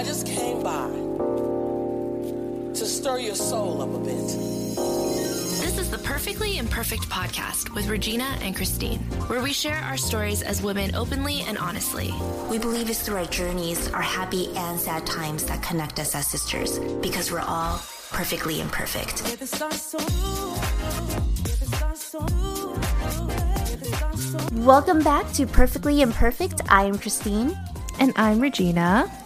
I just came by to stir your soul up a bit. This is the Perfectly Imperfect podcast with Regina and Christine, where we share our stories as women openly and honestly. We believe it's through our journeys, our happy and sad times that connect us as sisters because we're all perfectly imperfect. Welcome back to Perfectly Imperfect. I am Christine. And I'm Regina.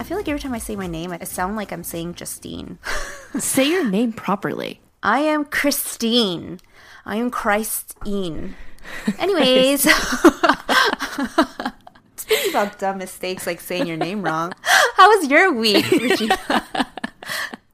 I feel like every time I say my name, I sound like I'm saying Justine. say your name properly. I am Christine. I am Christine. Anyways, speaking about dumb mistakes like saying your name wrong, how was your week, Regina?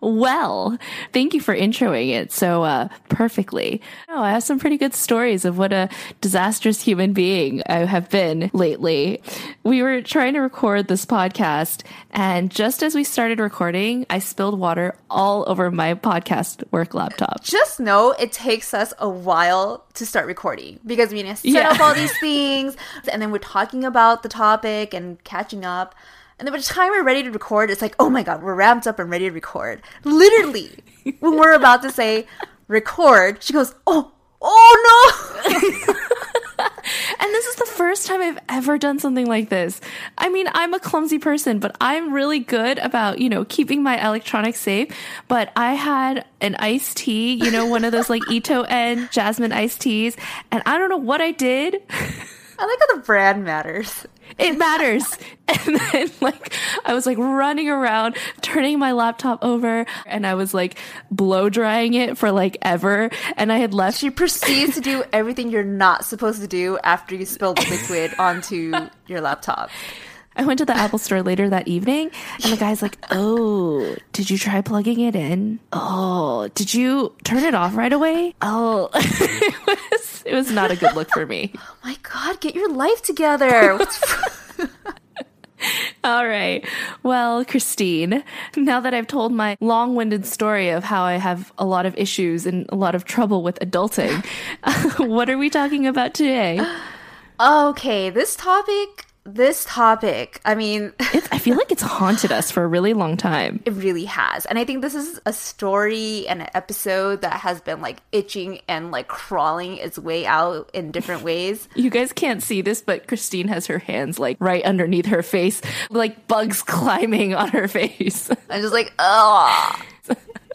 Well, thank you for introing it so uh, perfectly. Oh, I have some pretty good stories of what a disastrous human being I have been lately. We were trying to record this podcast, and just as we started recording, I spilled water all over my podcast work laptop. Just know it takes us a while to start recording because we need to set yeah. up all these things, and then we're talking about the topic and catching up. And then by the time we're ready to record, it's like, oh my god, we're ramped up and ready to record. Literally, when we're about to say record, she goes, oh, oh no. and this is the first time I've ever done something like this. I mean, I'm a clumsy person, but I'm really good about, you know, keeping my electronics safe. But I had an iced tea, you know, one of those like Ito En jasmine iced teas, and I don't know what I did. I like how the brand matters. It matters. and then like I was like running around, turning my laptop over, and I was like blow drying it for like ever. And I had left. She proceeds to do everything you're not supposed to do after you spill the liquid onto your laptop. I went to the Apple store later that evening and the guy's like, Oh, did you try plugging it in? Oh, did you turn it off right away? Oh, it, was, it was not a good look for me. Oh my God, get your life together. All right. Well, Christine, now that I've told my long winded story of how I have a lot of issues and a lot of trouble with adulting, what are we talking about today? Okay, this topic this topic, I mean, I feel like it's haunted us for a really long time. It really has. And I think this is a story and an episode that has been like itching and like crawling its way out in different ways. You guys can't see this, but Christine has her hands like right underneath her face, like bugs climbing on her face. I'm just like, oh.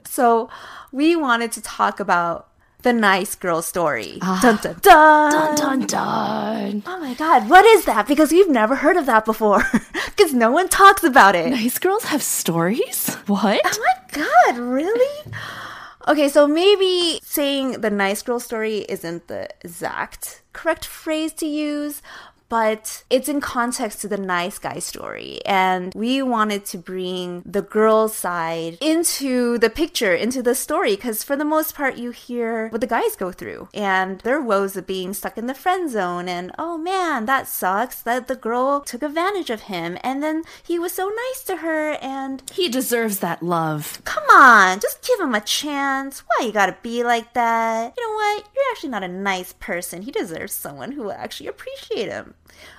so we wanted to talk about the nice girl story. Ah. Dun dun dun. Dun dun dun. Oh my god, what is that? Because we've never heard of that before. Because no one talks about it. Nice girls have stories? What? Oh my god, really? Okay, so maybe saying the nice girl story isn't the exact correct phrase to use, but it's in context to the nice guy story. And we wanted to bring the girl side into the picture, into the story, because for the most part, you hear what the guys go through and their woes of being stuck in the friend zone. And oh man, that sucks that the girl took advantage of him. And then he was so nice to her and he deserves that love. Come on, just give him a chance. Why you gotta be like that? You know what? You're actually not a nice person. He deserves someone who will actually appreciate him.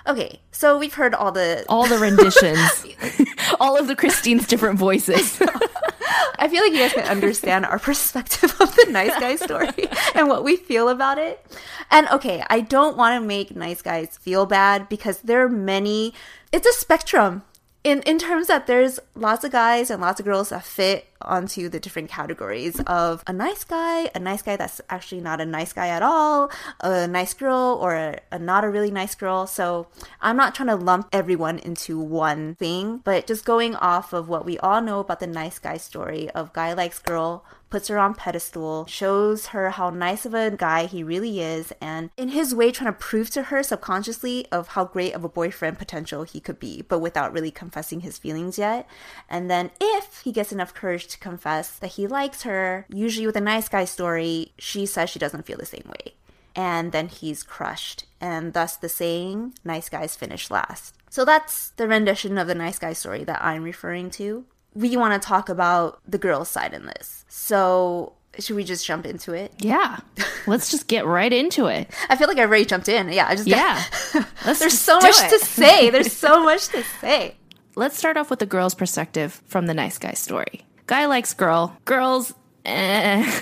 Okay, so we've heard all the all the renditions, all of the Christine's different voices. I feel like you guys can understand our perspective of the nice guy story and what we feel about it. And okay, I don't want to make nice guys feel bad because there are many. It's a spectrum in in terms that there's lots of guys and lots of girls that fit onto the different categories of a nice guy, a nice guy that's actually not a nice guy at all, a nice girl, or a, a not a really nice girl. So I'm not trying to lump everyone into one thing, but just going off of what we all know about the nice guy story of guy likes girl, puts her on pedestal, shows her how nice of a guy he really is, and in his way trying to prove to her subconsciously of how great of a boyfriend potential he could be, but without really confessing his feelings yet. And then if he gets enough courage to confess that he likes her, usually with a nice guy story, she says she doesn't feel the same way. And then he's crushed. And thus the saying, nice guys finish last. So that's the rendition of the nice guy story that I'm referring to. We want to talk about the girl's side in this. So should we just jump into it? Yeah. Let's just get right into it. I feel like I already jumped in. Yeah, I just Yeah. There's so much it. to say. There's so much to say. Let's start off with the girl's perspective from the nice guy story. Guy likes girl. Girls, eh.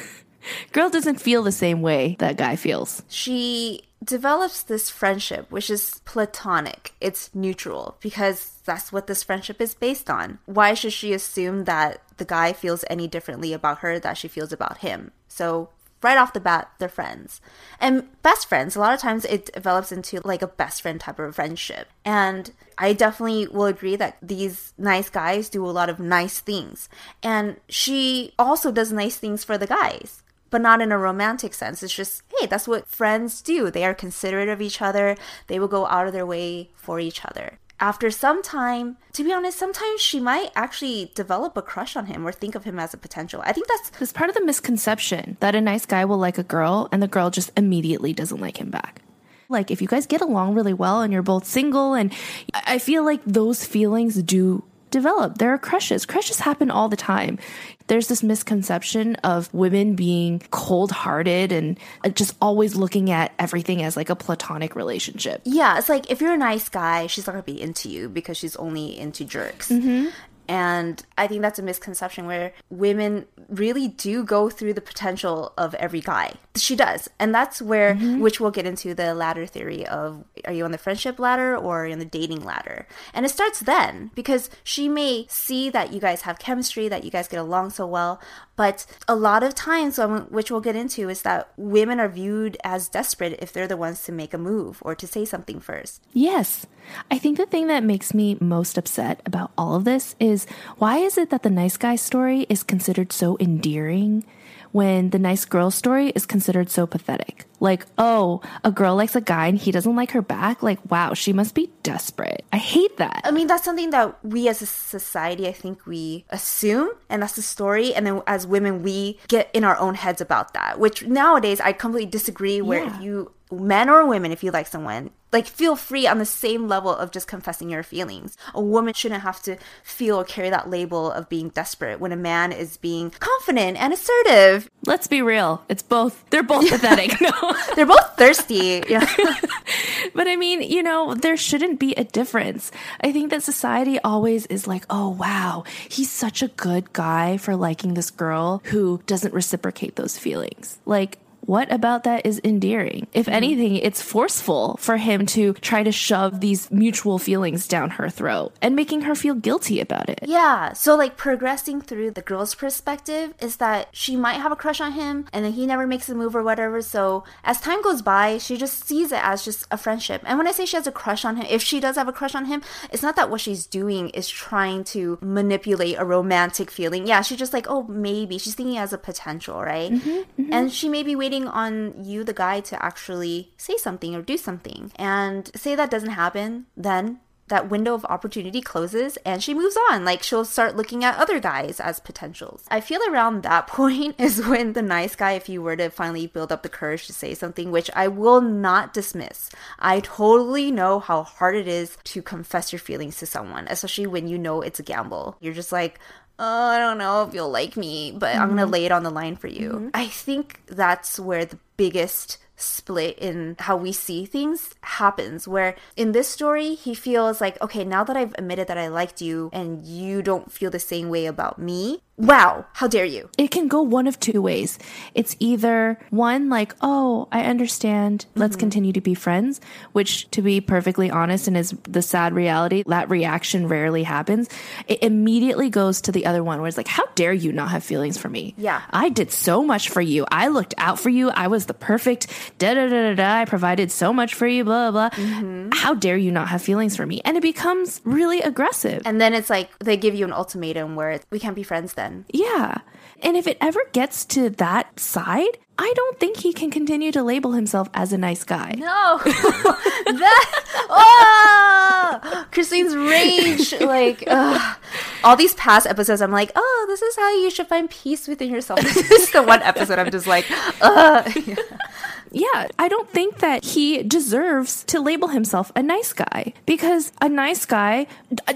Girl doesn't feel the same way that guy feels. She develops this friendship, which is platonic. It's neutral because that's what this friendship is based on. Why should she assume that the guy feels any differently about her that she feels about him? So right off the bat, they're friends. And best friends, a lot of times it develops into like a best friend type of friendship. And I definitely will agree that these nice guys do a lot of nice things. And she also does nice things for the guys. But not in a romantic sense. It's just, hey, that's what friends do. They are considerate of each other. They will go out of their way for each other after some time, to be honest, sometimes she might actually develop a crush on him or think of him as a potential. I think that's It's part of the misconception that a nice guy will like a girl and the girl just immediately doesn't like him back. Like if you guys get along really well and you're both single and I feel like those feelings do develop. There are crushes. Crushes happen all the time. There's this misconception of women being cold hearted and just always looking at everything as like a platonic relationship. Yeah, it's like if you're a nice guy, she's not gonna be into you because she's only into jerks. Mm-hmm. And I think that's a misconception where women really do go through the potential of every guy. She does. And that's where, mm-hmm. which we'll get into the ladder theory of are you on the friendship ladder or on the dating ladder? And it starts then because she may see that you guys have chemistry, that you guys get along so well. But a lot of times, which we'll get into, is that women are viewed as desperate if they're the ones to make a move or to say something first. Yes. I think the thing that makes me most upset about all of this is why is it that the nice guy story is considered so endearing? when the nice girl story is considered so pathetic. Like, oh, a girl likes a guy and he doesn't like her back. Like, wow, she must be desperate. I hate that. I mean, that's something that we as a society, I think we assume, and that's the story. And then as women, we get in our own heads about that, which nowadays I completely disagree. Where yeah. if you men or women, if you like someone, like feel free on the same level of just confessing your feelings. A woman shouldn't have to feel or carry that label of being desperate when a man is being confident and assertive. Let's be real. It's both. They're both pathetic. No. They're both thirsty. Yeah. but I mean, you know, there shouldn't be a difference. I think that society always is like, "Oh, wow, he's such a good guy for liking this girl who doesn't reciprocate those feelings." Like what about that is endearing? If mm-hmm. anything, it's forceful for him to try to shove these mutual feelings down her throat and making her feel guilty about it. Yeah. So, like, progressing through the girl's perspective is that she might have a crush on him and then he never makes a move or whatever. So, as time goes by, she just sees it as just a friendship. And when I say she has a crush on him, if she does have a crush on him, it's not that what she's doing is trying to manipulate a romantic feeling. Yeah, she's just like, oh, maybe. She's thinking as a potential, right? Mm-hmm, mm-hmm. And she may be waiting waiting on you, the guy, to actually say something or do something. And say that doesn't happen, then that window of opportunity closes and she moves on. Like she'll start looking at other guys as potentials. I feel around that point is when the nice guy, if you were to finally build up the courage to say something, which I will not dismiss, I totally know how hard it is to confess your feelings to someone, especially when you know it's a gamble. You're just like, oh, I don't know if you'll like me, but mm-hmm. I'm gonna lay it on the line for you. Mm-hmm. I think that's where the biggest split in how we see things happens where in this story he feels like okay now that i've admitted that i liked you and you don't feel the same way about me wow, how dare you? It can go one of two ways. It's either one, like, oh, I understand, let's mm-hmm. continue to be friends, which, to be perfectly honest, and is the sad reality, that reaction rarely happens. It immediately goes to the other one where it's like, how dare you not have feelings for me? Yeah. I did so much for you. I looked out for you. I was the perfect da da da da da. I provided so much for you, blah, blah. Mm-hmm. How dare you not have feelings for me? And it becomes really aggressive. And then it's like they give you an ultimatum where we can't be friends then then. Yeah. And if it ever gets to that side, I don't think he can continue to label himself as a nice guy. No. that oh, Christine's rage like ugh. all these past episodes I'm like, "Oh, this is how you should find peace within yourself." this is the one episode I'm just like, "Uh." Yeah, I don't think that he deserves to label himself a nice guy because a nice guy,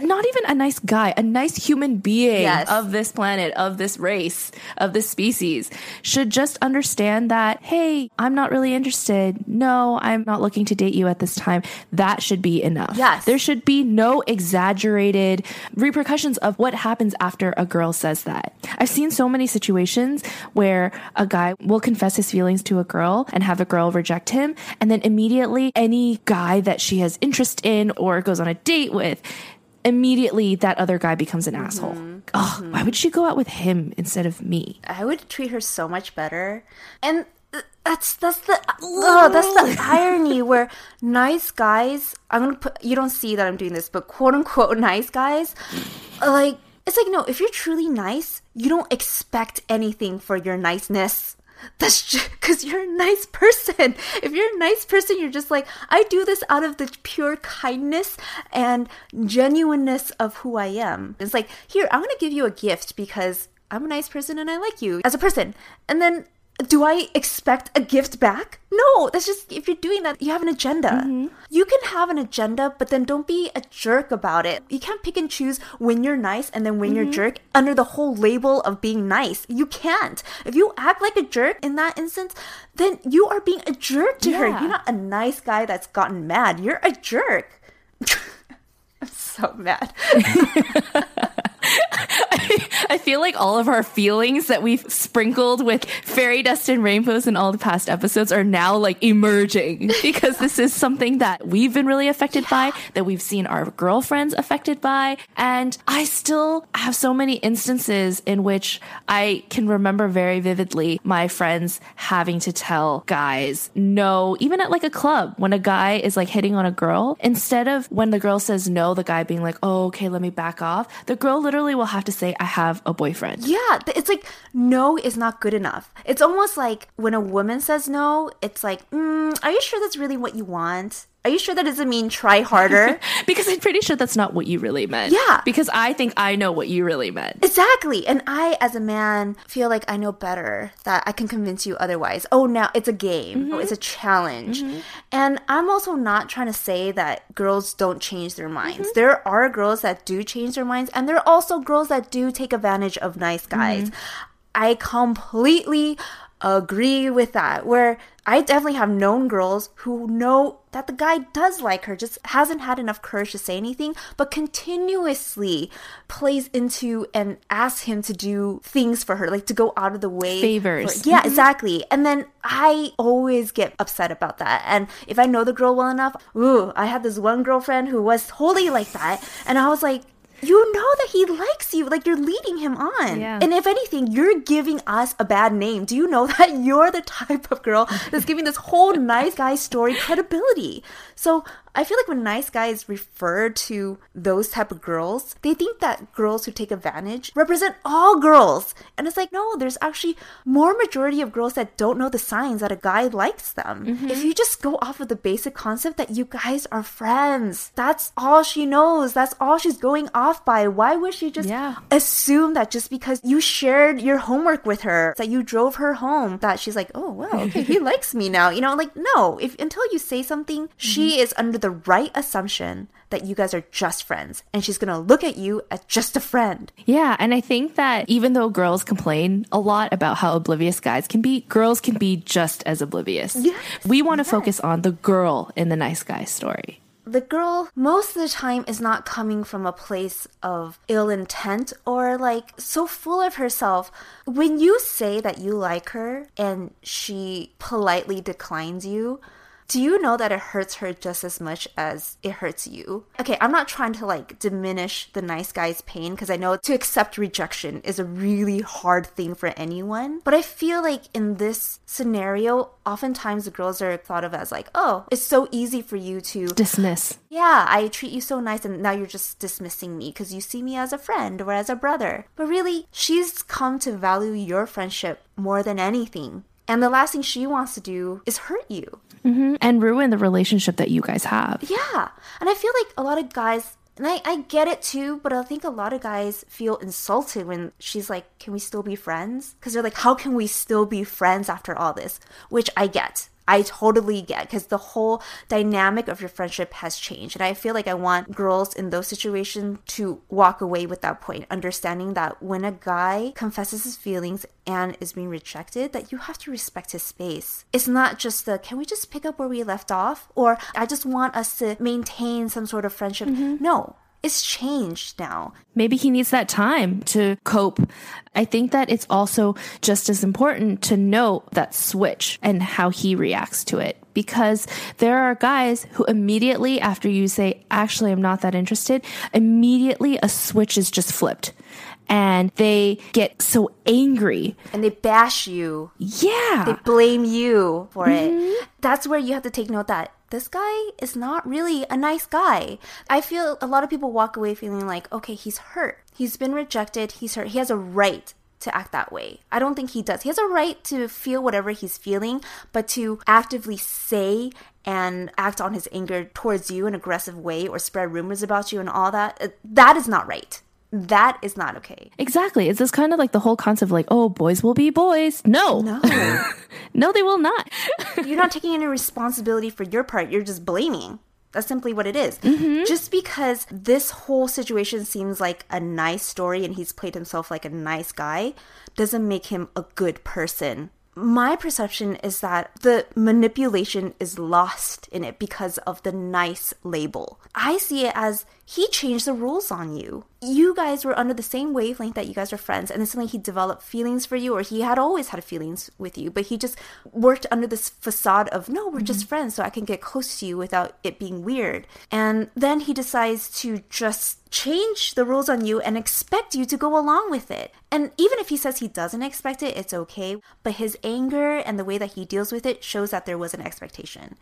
not even a nice guy, a nice human being Yes. of this planet, of this race, of this species, should just understand that, hey, I'm not really interested. No, I'm not looking to date you at this time. That should be enough. Yes. There should be no exaggerated repercussions of what happens after a girl says that. I've seen so many situations where a guy will confess his feelings to a girl and have a girl reject him, and then immediately any guy that she has interest in or goes on a date with, immediately that other guy becomes an asshole. Oh, why would she go out with him instead of me? I would treat her so much better. And that's that's the oh, that's the irony where nice guys. I'm gonna put. You don't see that I'm doing this, but quote unquote nice guys, like it's like no. If you're truly nice, you don't expect anything for your niceness. That's because you're a nice person. If you're a nice person, you're just like, I do this out of the pure kindness and genuineness of who I am. It's like, here, I'm going to give you a gift because I'm a nice person and I like you as a person. And then do I expect a gift back? No, that's just if you're doing that, you have an agenda. Mm-hmm. You can have an agenda, but then don't be a jerk about it. You can't pick and choose when you're nice and then when you're mm-hmm. jerk under the whole label of being nice. You can't. If you act like a jerk in that instance, then you are being a jerk to her. You're not a nice guy that's gotten mad. You're a jerk. I'm so mad. I feel like all of our feelings that we've sprinkled with fairy dust and rainbows in all the past episodes are now like emerging because this is something that we've been really affected by, that we've seen our girlfriends affected by. And I still have so many instances in which I can remember very vividly my friends having to tell guys no, even at like a club when a guy is like hitting on a girl, instead of when the girl says no, the guy being like, oh, okay, let me back off, the girl literally will have to say, I have a boyfriend. Yeah, it's like no is not good enough. It's almost like when a woman says no, it's like, mm, are you sure that's really what you want? Are you sure that doesn't mean try harder? Because I'm pretty sure that's not what you really meant. Yeah. Because I think I know what you really meant. exactly. And I, as a man, feel like I know better that I can convince you otherwise. Oh, now it's a game. Oh, it's a mm-hmm. challenge. Mm-hmm. And I'm also not trying to say that girls don't change their minds. Mm-hmm. There are girls that do change their minds, and there are also girls that do take advantage of nice guys. I completely agree with that. Where I definitely have known girls who know that the guy does like her, just hasn't had enough courage to say anything, but continuously plays into and asks him to do things for her, like to go out of the way. Favors. for- yeah, mm-hmm. exactly. And then I always get upset about that. And if I know the girl well enough, ooh, I had this one girlfriend who was totally like that. And I was like, you know that he likes you. Like you're leading him on. Yeah. And if anything, you're giving us a bad name. Do you know that you're the type of girl that's giving this whole nice guy story credibility? So I feel like when nice guys refer to those type of girls, they think that girls who take advantage represent all girls. And it's like, no, there's actually more majority of girls that don't know the signs that a guy likes them. Mm-hmm. If you just go off of the basic concept that you guys are friends, that's all she knows. That's all she's going off by. Why would she just Yeah. assume that just because you shared your homework with her, that you drove her home, that she's like, oh wow, okay, he likes me now. You know, like no. If until you say something, she mm-hmm. is under the right assumption that you guys are just friends, and she's gonna look at you as just a friend. Yeah, and I think that even though girls complain a lot about how oblivious guys can be, girls can be just as oblivious. Yes, we want to focus on the girl in the nice guy story. the girl most of the time is not coming from a place of ill intent or like so full of herself. When you say that you like her and she politely declines you, do you know that it hurts her just as much as it hurts you? Okay, I'm not trying to like diminish the nice guy's pain because I know to accept rejection is a really hard thing for anyone. But I feel like in this scenario, oftentimes the girls are thought of as like, oh, it's so easy for you to Dismiss. yeah, I treat you so nice, and now you're just dismissing me because you see me as a friend or as a brother. But really, she's come to value your friendship more than anything. And the last thing she wants to do is hurt you. Mm-hmm. And ruin the relationship that you guys have. Yeah. And I feel like a lot of guys, and I, I get it too, but I think a lot of guys feel insulted when she's like, Can we still be friends? Because they're like, How can we still be friends after all this? Which I get. I totally get because the whole dynamic of your friendship has changed. And I feel like I want girls in those situations to walk away with that point, understanding that when a guy confesses his feelings and is being rejected, that you have to respect his space. It's not just the can we just pick up where we left off? Or I just want us to maintain some sort of friendship. Mm-hmm. No. It's changed now. Maybe he needs that time to cope. I think that it's also just as important to note that switch and how he reacts to it. Because there are guys who immediately after you say, actually, I'm not that interested, immediately a switch is just flipped. And they get so angry. And they bash you. Yeah. They blame you for it. Mm-hmm. That's where you have to take note that this guy is not really a nice guy. I feel a lot of people walk away feeling like, okay, he's hurt. He's been rejected. He's hurt. He has a right to act that way. I don't think he does. He has a right to feel whatever he's feeling, but to actively say and act on his anger towards you in an aggressive way or spread rumors about you and all that, uh, that is not right. That is not okay. Exactly. It's this kind of like the whole concept of like, oh, boys will be boys. No. No. No, they will not. you're not taking any responsibility for your part. You're just blaming. That's simply what it is. Mm-hmm. Just because this whole situation seems like a nice story and he's played himself like a nice guy doesn't make him a good person. My perception is that the manipulation is lost in it because of the nice label. I see it as he changed the rules on you. You guys were under the same wavelength that you guys were friends, and then suddenly he developed feelings for you, or he had always had feelings with you, but he just worked under this facade of, no, we're just mm-hmm. friends, so I can get close to you without it being weird. And then he decides to just change the rules on you and expect you to go along with it. And even if he says he doesn't expect it, it's okay. But his anger and the way that he deals with it shows that there was an expectation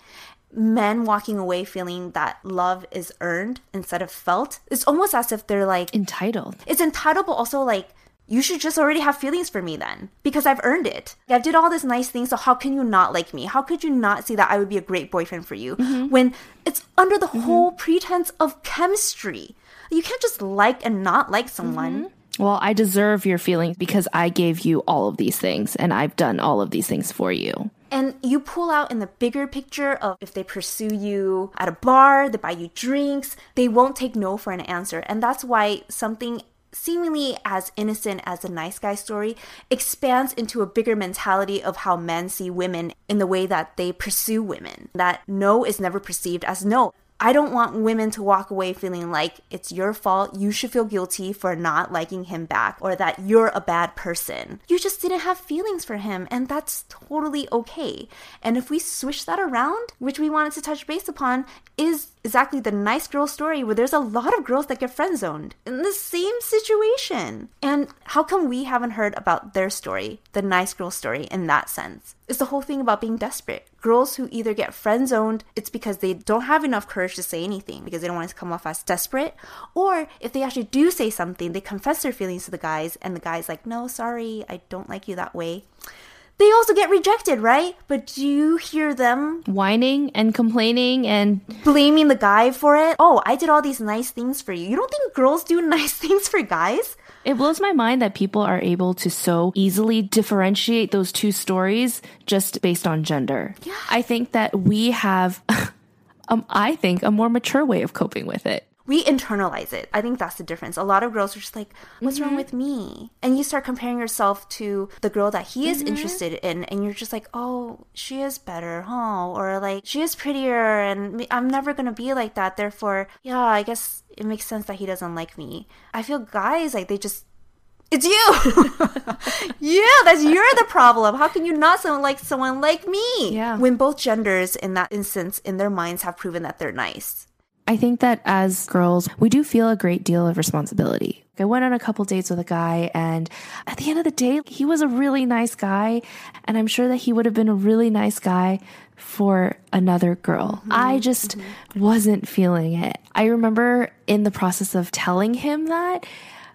men walking away feeling that love is earned instead of felt. It's almost as if they're like, Entitled. it's entitled, but also like, you should just already have feelings for me then because I've earned it. I've did all this nice things, so how can you not like me? How could you not see that I would be a great boyfriend for you mm-hmm. when it's under the mm-hmm. whole pretense of chemistry? You can't just like and not like mm-hmm. someone. Well, I deserve your feelings because I gave you all of these things and I've done all of these things for you. And you pull out in the bigger picture of if they pursue you at a bar, they buy you drinks, they won't take no for an answer. And that's why something seemingly as innocent as a nice guy story expands into a bigger mentality of how men see women in the way that they pursue women. That no is never perceived as no. I don't want women to walk away feeling like it's your fault. You should feel guilty for not liking him back or that you're a bad person. You just didn't have feelings for him, and that's totally okay. And if we switch that around, which we wanted to touch base upon, is exactly the nice girl story where there's a lot of girls that get friend zoned in the same situation. And how come we haven't heard about their story, the nice girl story, in that sense? It's the whole thing about being desperate. Girls who either get friend zoned, it's because they don't have enough courage to say anything because they don't want to come off as desperate. Or if they actually do say something, they confess their feelings to the guys, and the guy's like, no, sorry, I don't like you that way. They also get rejected, right? But do you hear them Whining and complaining and blaming the guy for it? Oh, I did all these nice things for you. You don't think girls do nice things for guys? It blows my mind that people are able to so easily differentiate those two stories just based on gender. Yeah. I think that we have, um, I think, a more mature way of coping with it. We internalize it. I think that's the difference. A lot of girls are just like, what's wrong mm-hmm. with me? And you start comparing yourself to the girl that he is mm-hmm. interested in, and you're just like, oh, she is better, huh? Or like, she is prettier, and I'm never gonna be like that. Therefore, yeah, I guess it makes sense that he doesn't like me. I feel guys like they just it's you. yeah, that's you're the problem. How can you not someone like someone like me? Yeah. When both genders in that instance in their minds have proven that they're nice. I think that as girls, we do feel a great deal of responsibility. I went on a couple dates with a guy, and at the end of the day, he was a really nice guy. And I'm sure that he would have been a really nice guy for another girl. Mm-hmm. I just mm-hmm. wasn't feeling it. I remember in the process of telling him that.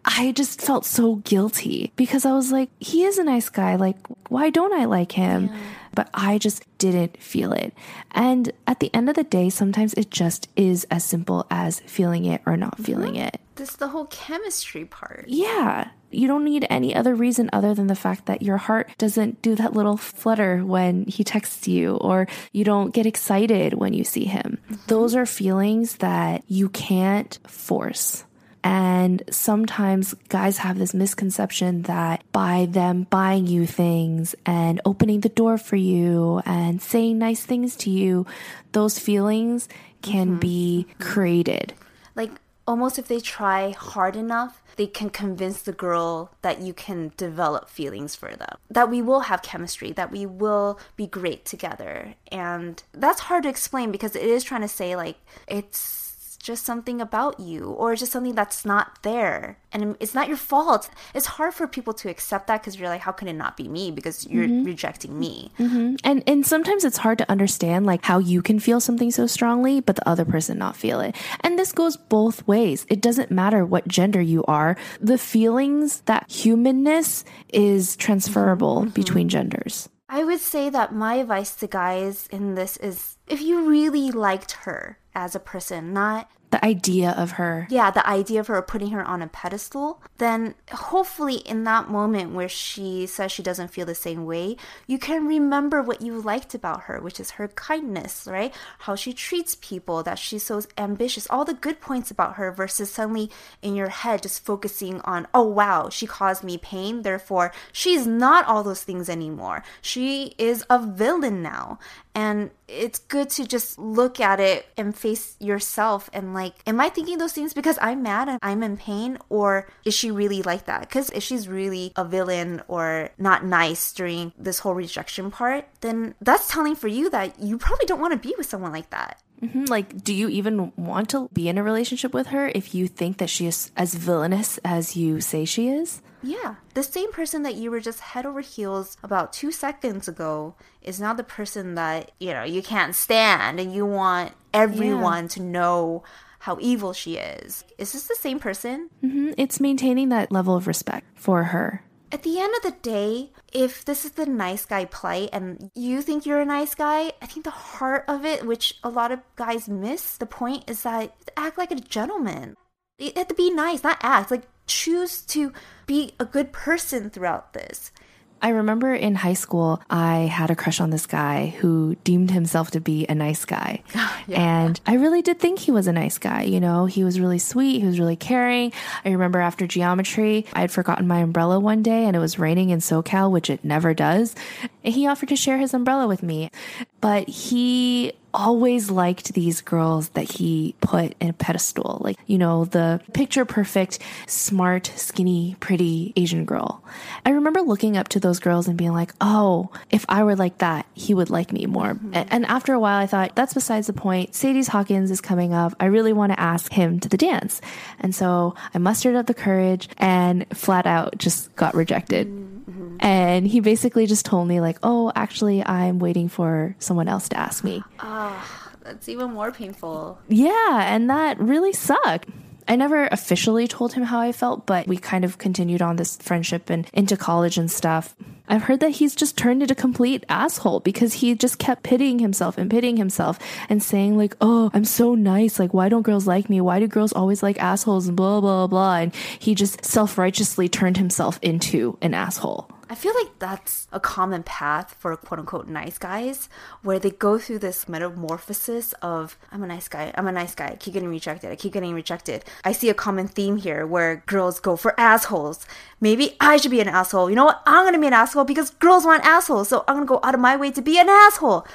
I just felt so guilty because I was like, he is a nice guy. Like, why don't I like him? But I just didn't feel it. And at the end of the day, sometimes it just is as simple as feeling it or not mm-hmm. feeling it. This is the whole chemistry part. Yeah. You don't need any other reason other than the fact that your heart doesn't do that little flutter when he texts you, or you don't get excited when you see him. Mm-hmm. Those are feelings that you can't force. And sometimes guys have this misconception that by them buying you things and opening the door for you and saying nice things to you, those feelings can mm-hmm. be created. Like almost if they try hard enough, they can convince the girl that you can develop feelings for them, that we will have chemistry, that we will be great together. And that's hard to explain because it is trying to say, like, it's just something about you or just something that's not there and um, it's not your fault it's hard for people to accept that because you're like how can it not be me because you're mm-hmm. rejecting me mm-hmm. And and sometimes it's hard to understand like how you can feel something so strongly but the other person not feel it. And this goes both ways. It doesn't matter what gender you are. The feelings that humanness is transferable mm-hmm. between genders. I would say that my advice to guys in this is if you really liked her as a person, not The idea of her. yeah, the idea of her putting her on a pedestal, then hopefully in that moment where she says she doesn't feel the same way, you can remember what you liked about her, which is her kindness, right? How she treats people, that she's so ambitious, all the good points about her versus suddenly in your head just focusing on, oh wow, she caused me pain, therefore she's not all those things anymore. She is a villain now. And it's good to just look at it and face yourself and like, am I thinking those things because I'm mad and I'm in pain? Or is she really like that? Because if she's really a villain or not nice during this whole rejection part, then that's telling for you that you probably don't want to be with someone like that. Mhm, Like, do you even want to be in a relationship with her if you think that she is as villainous as you say she is? Yeah. The same person that you were just head over heels about two seconds ago is now the person that, you know, you can't stand and you want everyone to know how evil she is. Is this the same person? Mhm, It's maintaining that level of respect for her. At the end of the day, if this is the nice guy play and you think you're a nice guy, I think the heart of it, which a lot of guys miss, the point is that act like a gentleman. You have to be nice, not act. Like choose to be a good person throughout this. I remember in high school, I had a crush on this guy who deemed himself to be a nice guy. And I really did think he was a nice guy. You know, he was really sweet. He was really caring. I remember after geometry, I had forgotten my umbrella one day and it was raining in SoCal, which it never does. And he offered to share his umbrella with me. But he always liked these girls that he put in a pedestal. Like, you know, the picture perfect, smart, skinny, pretty Asian girl. I remember looking up to those girls and being like, oh, if I were like that, he would like me more. Mm-hmm. A- And after a while, I thought, that's besides the point. Sadie's Hawkins is coming up. I really want to ask him to the dance. And so I mustered up the courage and flat out just got rejected. Mm-hmm. Mm-hmm. And he basically just told me, like, oh, actually, I'm waiting for someone else to ask me. Oh, that's even more painful. Yeah, and that really sucked. I never officially told him how I felt, but we kind of continued on this friendship and into college and stuff. I've heard that he's just turned into a complete asshole because he just kept pitying himself and pitying himself and saying, like, oh, I'm so nice. Like, why don't girls like me? Why do girls always like assholes and blah, blah, blah. And he just self righteously turned himself into an asshole. I feel like that's a common path for quote unquote nice guys, where they go through this metamorphosis of I'm a nice guy, I'm a nice guy, I keep getting rejected, I keep getting rejected. I see a common theme here where girls go for assholes. Maybe I should be an asshole. You know what? I'm gonna be an asshole because girls want assholes, so I'm gonna go out of my way to be an asshole.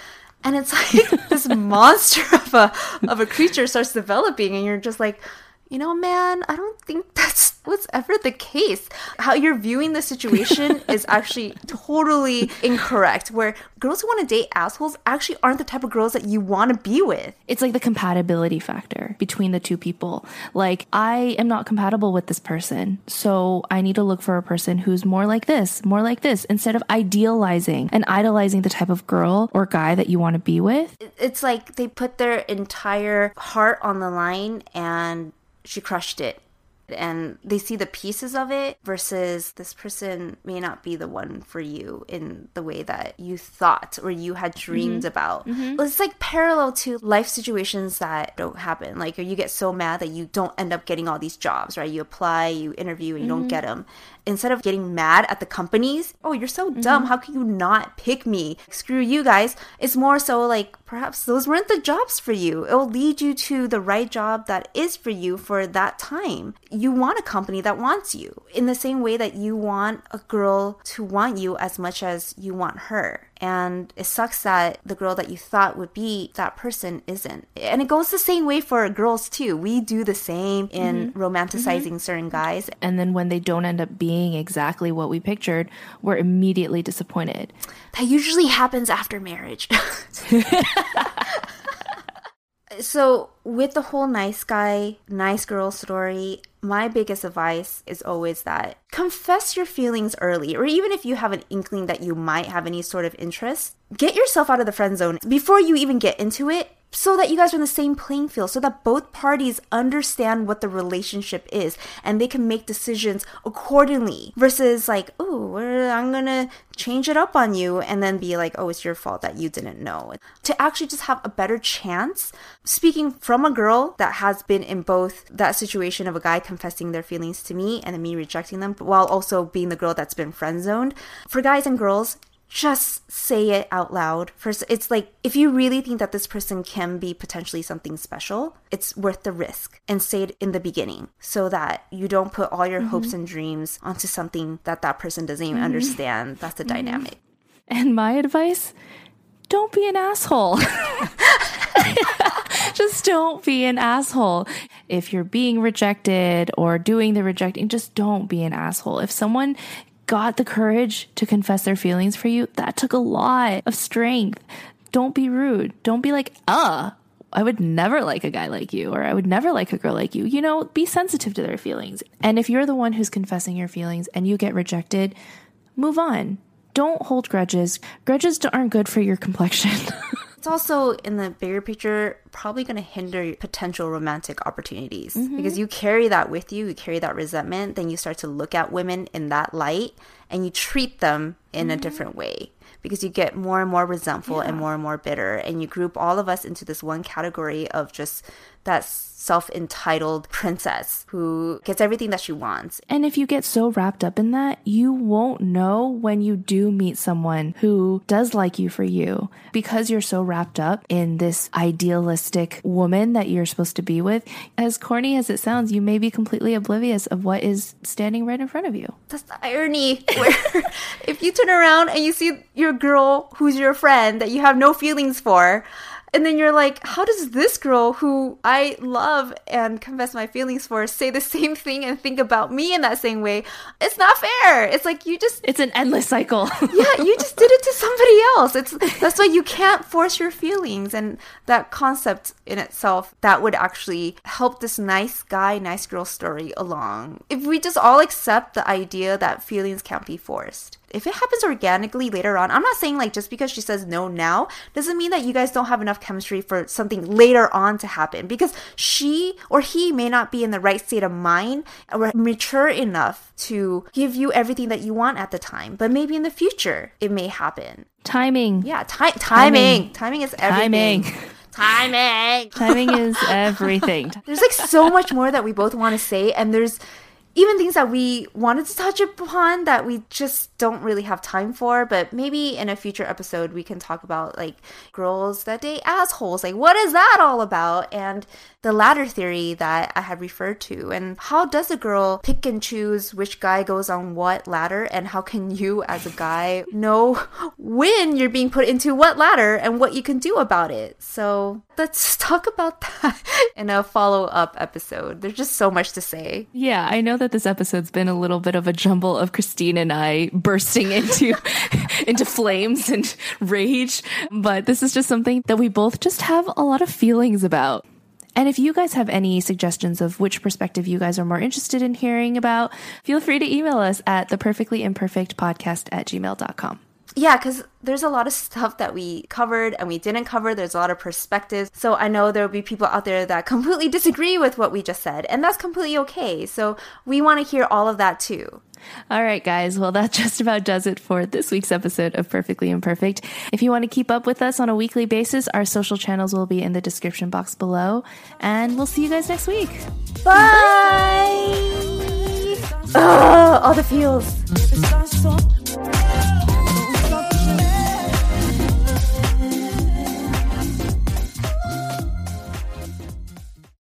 And it's like this monster of a of a creature starts developing, and you're just like, you know, man, I don't think that's what's ever the case. How you're viewing the situation is actually totally incorrect. Where girls who want to date assholes actually aren't the type of girls that you want to be with. It's like the compatibility factor between the two people. Like, I am not compatible with this person. So I need to look for a person who's more like this, more like this, instead of idealizing and idolizing the type of girl or guy that you want to be with. It's like they put their entire heart on the line and she crushed it. and they see the pieces of it versus this person may not be the one for you in the way that you thought or you had dreamed Mm-hmm. about. It's like parallel to life situations that don't happen. Like you get so mad that you don't end up getting all these jobs, right? You apply, you interview, and you Mm-hmm. don't get them. Instead of getting mad at the companies, oh, you're so Mm-hmm. dumb. How can you not pick me? Screw you guys. It's more so like perhaps those weren't the jobs for you. It will lead you to the right job that is for you for that time. You want a company that wants you in the same way that you want a girl to want you as much as you want her. And it sucks that the girl that you thought would be that person isn't. And it goes the same way for girls too. We do the same in mm-hmm. Mm-hmm. romanticizing certain guys. And then when they don't end up being exactly what we pictured, we're immediately disappointed. That usually happens after marriage. so, with the whole nice guy, nice girl story, my biggest advice is always that confess your feelings early, or even if you have an inkling that you might have any sort of interest, get yourself out of the friend zone before you even get into it so that you guys are in the same playing field, so that both parties understand what the relationship is and they can make decisions accordingly versus like, oh, I'm gonna change it up on you and then be like, oh, it's your fault that you didn't know. To actually just have a better chance, speaking from a girl that has been in both that situation of a guy confessing their feelings to me and then me rejecting them, while also being the girl that's been friend zoned, for guys and girls, just say it out loud. First, it's like if you really think that this person can be potentially something special, it's worth the risk and say it in the beginning so that you don't put all your hopes mm-hmm. and dreams onto something that that person doesn't even mm-hmm. understand. That's the mm-hmm. dynamic. And my advice don't be an asshole. just don't be an asshole. If you're being rejected or doing the rejecting, just don't be an asshole. If someone got the courage to confess their feelings for you, that took a lot of strength. Don't be rude. Don't be like, uh, I would never like a guy like you, or I would never like a girl like you. You know, be sensitive to their feelings. And if you're the one who's confessing your feelings and you get rejected, move on. Don't hold grudges. Grudges aren't good for your complexion. It's also in the bigger picture probably going to hinder potential romantic opportunities. Mm-hmm. Because you carry that with you, you carry that resentment, then you start to look at women in that light and you treat them in a mm-hmm. different way because you get more and more resentful and more and more bitter and you group all of us into this one category of just that self-entitled princess who gets everything that she wants And if you get so wrapped up in that, you won't know when you do meet someone who does like you for you because you're so wrapped up in this idealistic woman that you're supposed to be with. As corny as it sounds, you may be completely oblivious of what is standing right in front of you. that's the irony where if you turn around and you see your girl who's your friend that you have no feelings for and then you're like how does this girl who i love and confess my feelings for say the same thing and think about me in that same way it's not fair it's like you just It's an endless cycle. yeah, you just did it to somebody else. It's that's why you can't force your feelings and that concept in itself that would actually help this nice guy, nice girl story along. If we just all accept the idea that feelings can't be forced. If it happens organically later on, I'm not saying like just because she says no now doesn't mean that you guys don't have enough chemistry for something later on to happen because she or he may not be in the right state of mind or mature enough to give you everything that you want at the time. But maybe in the future it may happen. Timing. Yeah, ti- timing. Timing is everything. Timing. Timing. Timing is everything. There's like so much more that we both want to say, and there's even things that we wanted to touch upon that we just don't really have time for. But maybe in a future episode, we can talk about like girls that date assholes. Like, what is that all about? And the ladder theory that I had referred to, and how does a girl pick and choose which guy goes on what ladder, and how can you, as a guy, know when you're being put into what ladder and what you can do about it? So let's talk about that in a follow up episode. There's just so much to say. Yeah, I know that this episode's been a little bit of a jumble of Christine and I bursting into into flames and rage, but this is just something that we both just have a lot of feelings about. And if you guys have any suggestions of which perspective you guys are more interested in hearing about, feel free to email us at the perfectly imperfect podcast at gmail.com. yeah, because there's a lot of stuff that we covered and we didn't cover. There's a lot of perspectives. So I know there will be people out there that completely disagree with what we just said, and that's completely okay. So we want to hear all of that too. All right, guys. Well, that just about does it for this week's episode of Perfectly Imperfect. If you want to keep up with us on a weekly basis, our social channels will be in the description box below. And we'll see you guys next week. Bye! Ugh, all the feels.